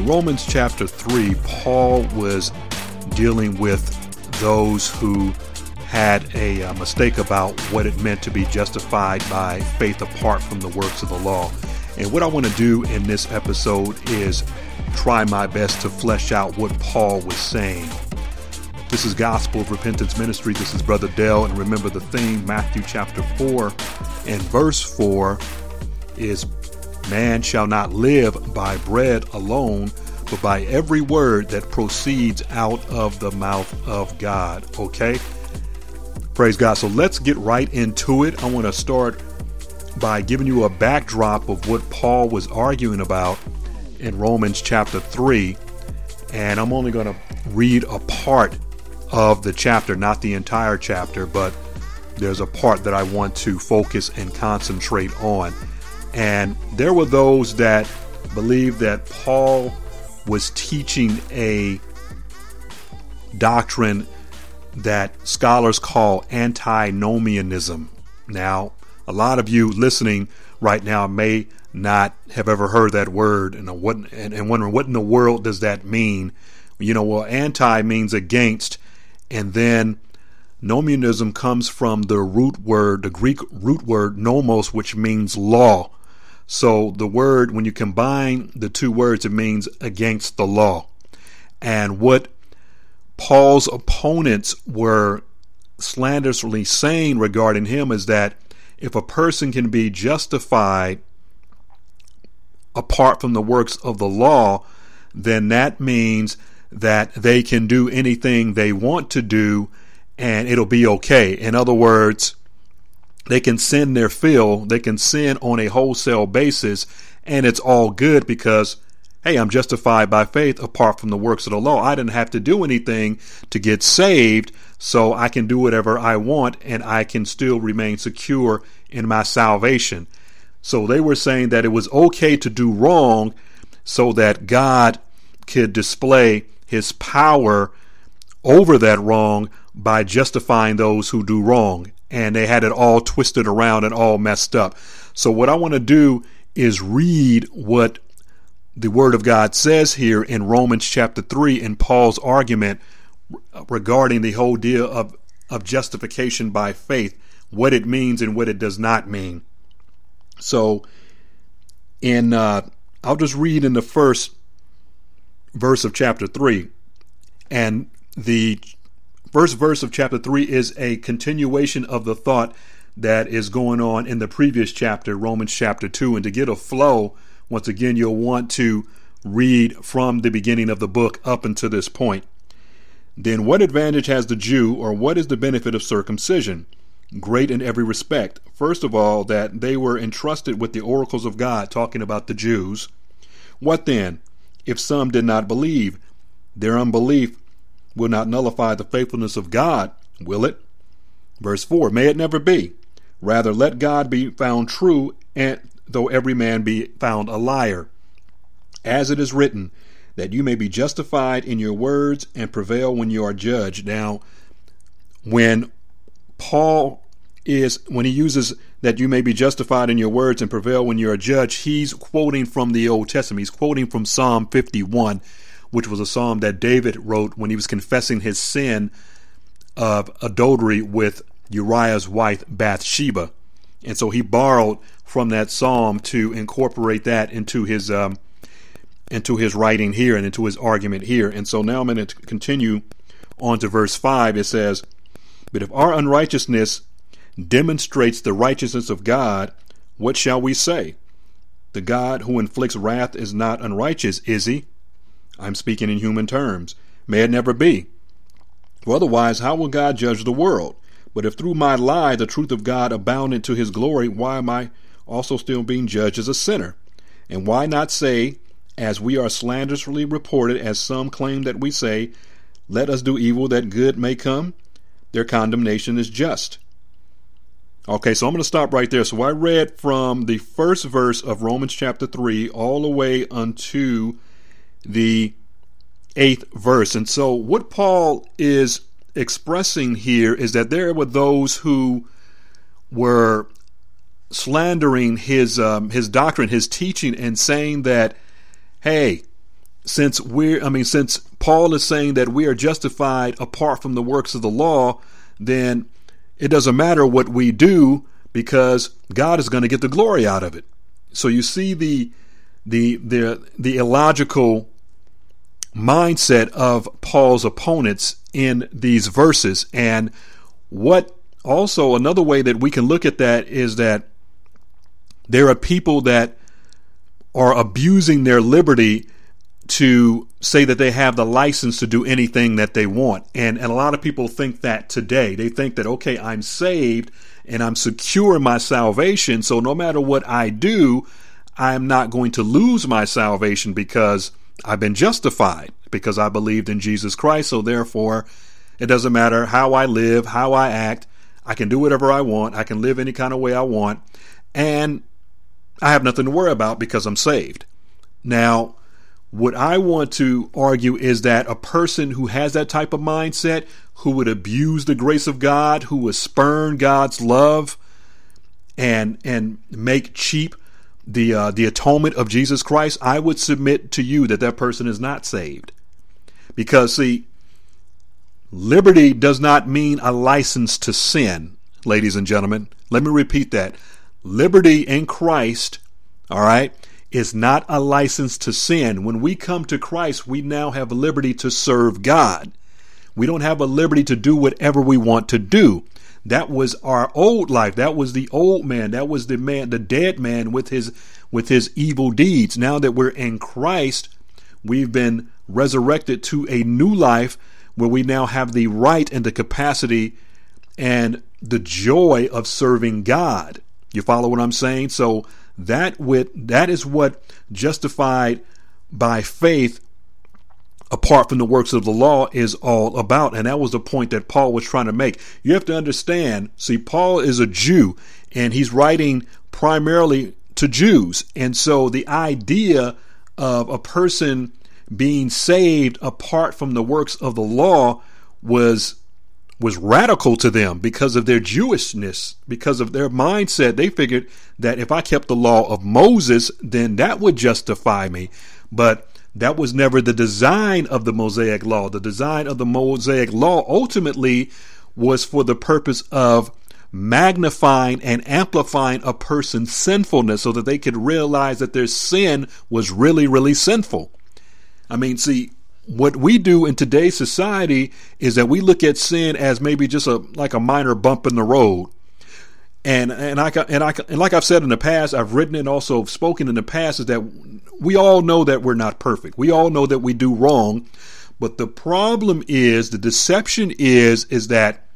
In Romans chapter 3, Paul was dealing with those who had a, uh, mistake about what it meant to be justified by faith apart from the works of the law. And what I want to do in this episode is try my best to flesh out what Paul was saying. This is Gospel of Repentance Ministry. This is Brother Dell. And remember the theme, Matthew chapter 4 and verse 4 is Man shall not live by bread alone, but by every word that proceeds out of the mouth of God. Okay? Praise God. So let's get right into it. I want to start by giving you a backdrop of what Paul was arguing about in Romans chapter 3. And I'm only going to read a part of the chapter, not the entire chapter, but there's a part that I want to focus and concentrate on. And there were those that believed that Paul was teaching a doctrine that scholars call antinomianism. Now, a lot of you listening right now may not have ever heard that word and, what, and, and wondering what in the world does that mean. You know, well, anti means against, and then nomianism comes from the root word, the Greek root word nomos, which means law. So the word, when you combine the two words, it means against the law. And what Paul's opponents were slanderously saying regarding him is that if a person can be justified apart from the works of the law, then that means that they can do anything they want to do and it'll be okay. In other words, they can sin their fill, they can sin on a wholesale basis, and it's all good because, hey, I'm justified by faith apart from the works of the law. I didn't have to do anything to get saved, so I can do whatever I want and I can still remain secure in my salvation. So they were saying that it was okay to do wrong so that God could display his power over that wrong by justifying those who do wrong and they had it all twisted around and all messed up. So, what I want to do is read what the Word of God says here in Romans chapter 3 in Paul's argument regarding the whole deal of, of justification by faith, what it means and what it does not mean. So, in uh, I'll just read in the first verse of chapter 3, and the First verse of chapter 3 is a continuation of the thought that is going on in the previous chapter, Romans chapter 2. And to get a flow, once again, you'll want to read from the beginning of the book up until this point. Then, what advantage has the Jew, or what is the benefit of circumcision? Great in every respect. First of all, that they were entrusted with the oracles of God, talking about the Jews. What then? If some did not believe, their unbelief will not nullify the faithfulness of God, will it? Verse 4 May it never be. Rather, let God be found true, and though every man be found a liar. As it is written, that you may be justified in your words and prevail when you are judged. Now, when Paul is, when he uses that you may be justified in your words and prevail when you are judged, he's quoting from the Old Testament. He's quoting from Psalm 51 which was a psalm that David wrote when he was confessing his sin of adultery with Uriah's wife Bathsheba. And so he borrowed from that psalm to incorporate that into his um, into his writing here and into his argument here. And so now I'm going to continue on to verse 5. It says, But if our unrighteousness demonstrates the righteousness of God, what shall we say? The God who inflicts wrath is not unrighteous, is he? I'm speaking in human terms. May it never be. For otherwise, how will God judge the world? But if through my lie the truth of God abounded to his glory, why am I also still being judged as a sinner? And why not say, as we are slanderously reported, as some claim that we say, let us do evil that good may come? Their condemnation is just. Okay, so I'm going to stop right there. So I read from the first verse of Romans chapter 3 all the way unto the eighth verse. And so, what Paul is expressing here is that there were those who were slandering his um, his doctrine, his teaching, and saying that, hey, since we're, I mean, since Paul is saying that we are justified apart from the works of the law, then it doesn't matter what we do because God is going to get the glory out of it. So you see the the the the illogical mindset of Paul's opponents in these verses and what also another way that we can look at that is that there are people that are abusing their liberty to say that they have the license to do anything that they want. And, and a lot of people think that today. They think that, okay, I'm saved and I'm secure in my salvation. So no matter what I do, I'm not going to lose my salvation because I've been justified, because I believed in Jesus Christ. So therefore, it doesn't matter how I live, how I act. I can do whatever I want. I can live any kind of way I want. And I have nothing to worry about because I'm saved. Now, what I want to argue is that a person who has that type of mindset, who would abuse the grace of God, who would spurn God's love, and and make cheap the uh, the atonement of Jesus Christ, I would submit to you that that person is not saved, because see, liberty does not mean a license to sin, ladies and gentlemen. Let me repeat that: liberty in Christ, all right, is not a license to sin. When we come to Christ, we now have liberty to serve God. We don't have a liberty to do whatever we want to do. That was our old life. That was the old man. That was the man, the dead man with his with his evil deeds. Now that we're in Christ, we've been resurrected to a new life where we now have the right and the capacity and the joy of serving God. You follow what I'm saying? So that with that is what justified by faith apart from the works of the law is all about. And that was the point that Paul was trying to make. You have to understand, see, Paul is a Jew and he's writing primarily to Jews. And so the idea of a person being saved apart from the works of the law was was radical to them because of their Jewishness, because of their mindset. They figured that if I kept the law of Moses, then that would justify me. But that was never the design of the Mosaic law. The design of the Mosaic law ultimately was for the purpose of magnifying and amplifying a person's sinfulness so that they could realize that their sin was really, really sinful. I mean, see, what we do in today's society is that we look at sin as maybe just a like a minor bump in the road. And and I and I and like I've said in the past, I've written and also spoken in the past is that we all know that we're not perfect. We all know that we do wrong, but the problem is the deception is is that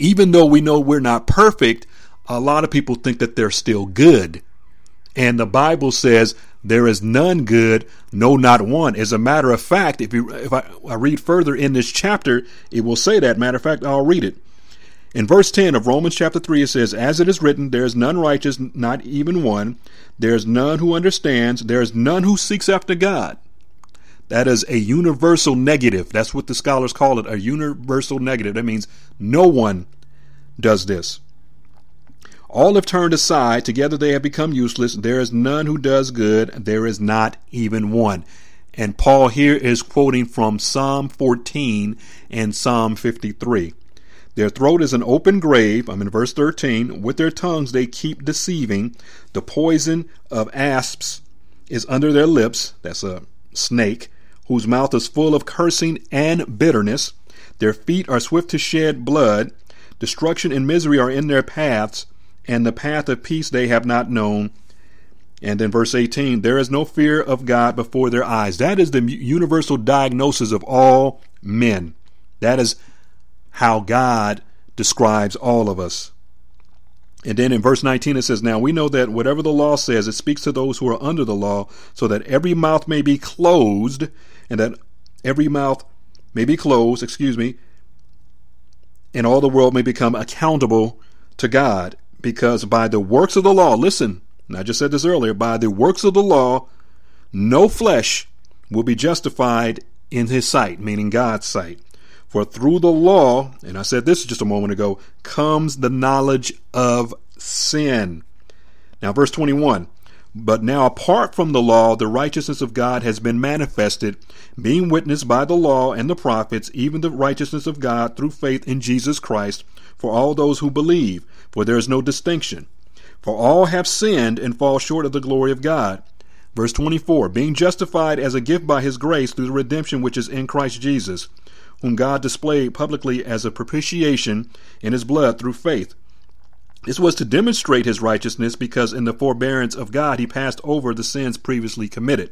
even though we know we're not perfect, a lot of people think that they're still good. And the Bible says there is none good, no, not one. As a matter of fact, if you if I, I read further in this chapter, it will say that. Matter of fact, I'll read it. In verse 10 of Romans chapter 3, it says, As it is written, there is none righteous, not even one. There is none who understands. There is none who seeks after God. That is a universal negative. That's what the scholars call it, a universal negative. That means no one does this. All have turned aside, together they have become useless. There is none who does good, there is not even one. And Paul here is quoting from Psalm 14 and Psalm 53. Their throat is an open grave. I'm in verse 13. With their tongues they keep deceiving. The poison of asps is under their lips. That's a snake, whose mouth is full of cursing and bitterness. Their feet are swift to shed blood. Destruction and misery are in their paths and the path of peace they have not known. And then verse 18, there is no fear of God before their eyes. That is the universal diagnosis of all men. That is how God describes all of us. And then in verse 19 it says, Now we know that whatever the law says, it speaks to those who are under the law, so that every mouth may be closed, and that every mouth may be closed, excuse me, and all the world may become accountable to God because by the works of the law, listen, I just said this earlier, by the works of the law, no flesh will be justified in his sight, meaning God's sight. For through the law, and I said this just a moment ago, comes the knowledge of sin. Now, verse 21 But now, apart from the law, the righteousness of God has been manifested, being witnessed by the law and the prophets, even the righteousness of God through faith in Jesus Christ, for all those who believe, for there is no distinction. For all have sinned and fall short of the glory of God. Verse 24 Being justified as a gift by his grace through the redemption which is in Christ Jesus, whom God displayed publicly as a propitiation in his blood through faith this was to demonstrate his righteousness because in the forbearance of God he passed over the sins previously committed.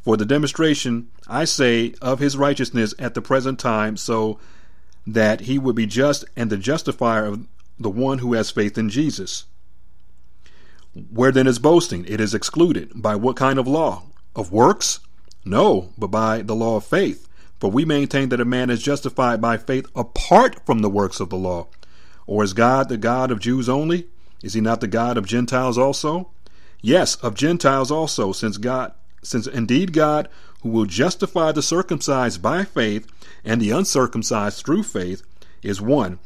For the demonstration, I say, of his righteousness at the present time, so that he would be just and the justifier of the one who has faith in Jesus. Where then is boasting? It is excluded. By what kind of law? Of works? No, but by the law of faith. For we maintain that a man is justified by faith apart from the works of the law. Or is God the God of Jews only? Is he not the God of Gentiles also? Yes, of Gentiles also, since God since indeed God, who will justify the circumcised by faith and the uncircumcised through faith, is one.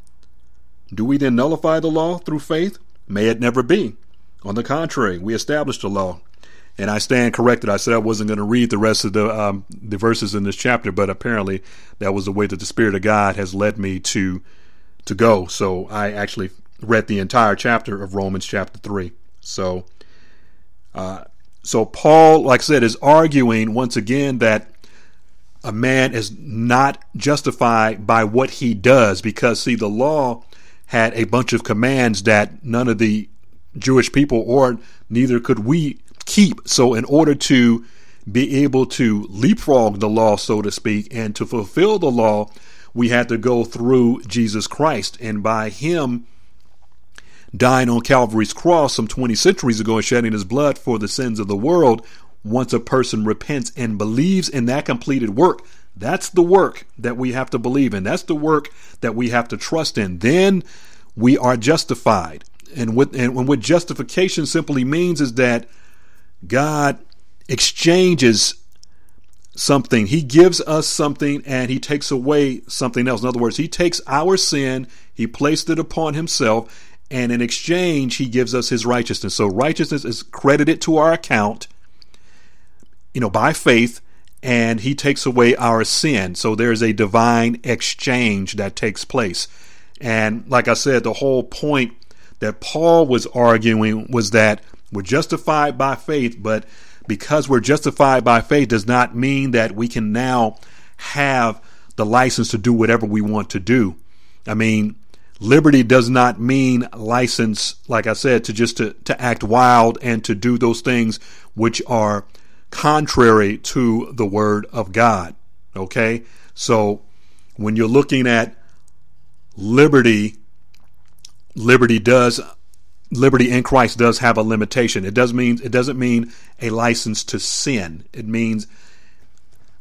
Do we then nullify the law through faith? May it never be. On the contrary, we establish the law. And I stand corrected. I said I wasn't going to read the rest of the um, the verses in this chapter, but apparently that was the way that the Spirit of God has led me to to go. So I actually read the entire chapter of Romans chapter 3. So, uh, so Paul, like I said, is arguing once again that a man is not justified by what he does because, see, the law had a bunch of commands that none of the Jewish people or neither could we keep. So, in order to be able to leapfrog the law, so to speak, and to fulfill the law, we had to go through Jesus Christ. And by Him dying on Calvary's cross some 20 centuries ago and shedding His blood for the sins of the world, once a person repents and believes in that completed work, that's the work that we have to believe in. That's the work that we have to trust in. Then we are justified. And what, and what justification simply means is that God exchanges something. He gives us something and he takes away something else. In other words, he takes our sin, he placed it upon himself, and in exchange, he gives us his righteousness. So righteousness is credited to our account, you know, by faith, and he takes away our sin. So there's a divine exchange that takes place. And like I said, the whole point that Paul was arguing was that we're justified by faith, but because we're justified by faith does not mean that we can now have the license to do whatever we want to do. I mean, liberty does not mean license, like I said, to just to, to act wild and to do those things which are contrary to the word of God. Okay? So when you're looking at liberty, liberty does liberty in Christ does have a limitation. It does mean it doesn't mean a license to sin. It means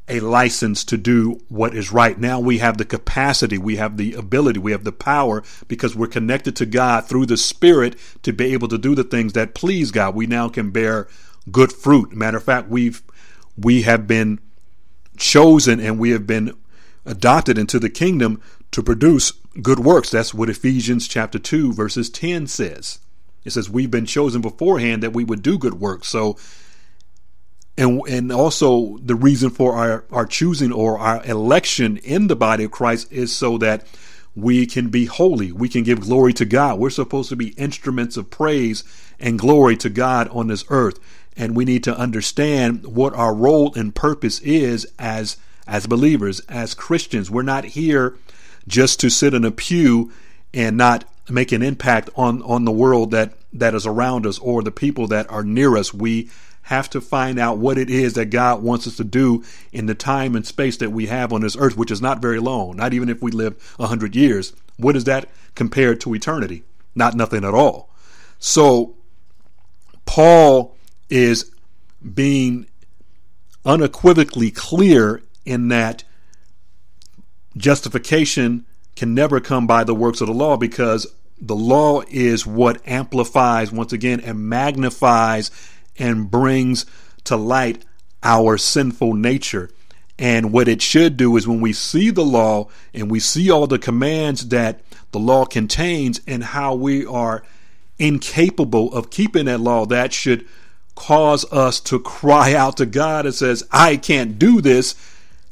a license to do what is right. Now we have the capacity, we have the ability, we have the power because we're connected to God through the Spirit to be able to do the things that please God. We now can bear good fruit. Matter of fact, we've we have been chosen and we have been adopted into the kingdom to produce good works. That's what Ephesians chapter 2 verses 10 says. It says we've been chosen beforehand that we would do good works. So, and and also the reason for our our choosing or our election in the body of Christ is so that we can be holy. We can give glory to God. We're supposed to be instruments of praise and glory to God on this earth. And we need to understand what our role and purpose is as as believers, as Christians. We're not here just to sit in a pew and not make an impact on on the world that that is around us or the people that are near us. We have to find out what it is that God wants us to do in the time and space that we have on this earth, which is not very long. Not even if we live a hundred years. What is that compared to eternity? Not nothing at all. So Paul is being unequivocally clear in that justification can never come by the works of the law because the law is what amplifies once again and magnifies and brings to light our sinful nature. And what it should do is when we see the law and we see all the commands that the law contains and how we are incapable of keeping that law, that should cause us to cry out to God and says, I can't do this.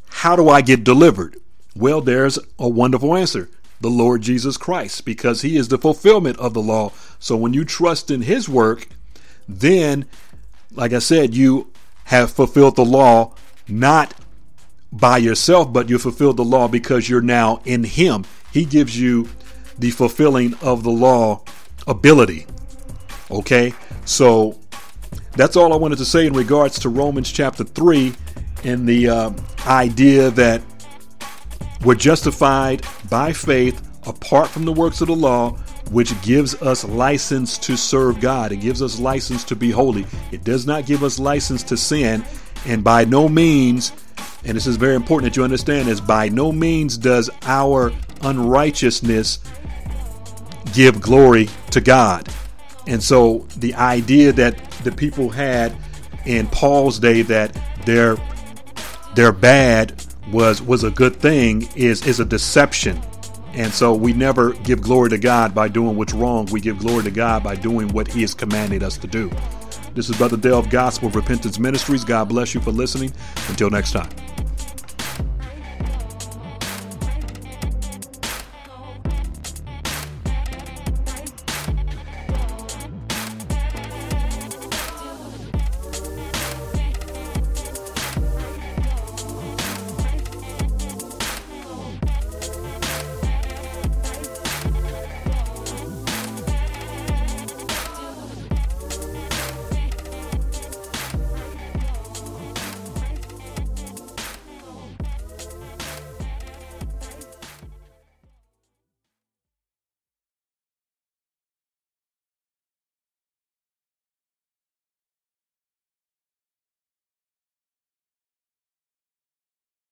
How do I get delivered? Well, there's a wonderful answer. The Lord Jesus Christ, because he is the fulfillment of the law. So when you trust in his work, then, like I said, you have fulfilled the law not by yourself, but you fulfilled the law because you're now in him. He gives you the fulfilling of the law ability. Okay? So that's all I wanted to say in regards to Romans chapter 3 and the uh, idea that we're justified by faith apart from the works of the law, which gives us license to serve God. It gives us license to be holy. It does not give us license to sin. And by no means, and this is very important that you understand is by no means does our unrighteousness give glory to God. And so the idea that the people had in Paul's day that their their bad was was a good thing is is a deception. And so we never give glory to God by doing what's wrong. We give glory to God by doing what He has commanded us to do. This is Brother Dale of Gospel Repentance Ministries. God bless you for listening. Until next time.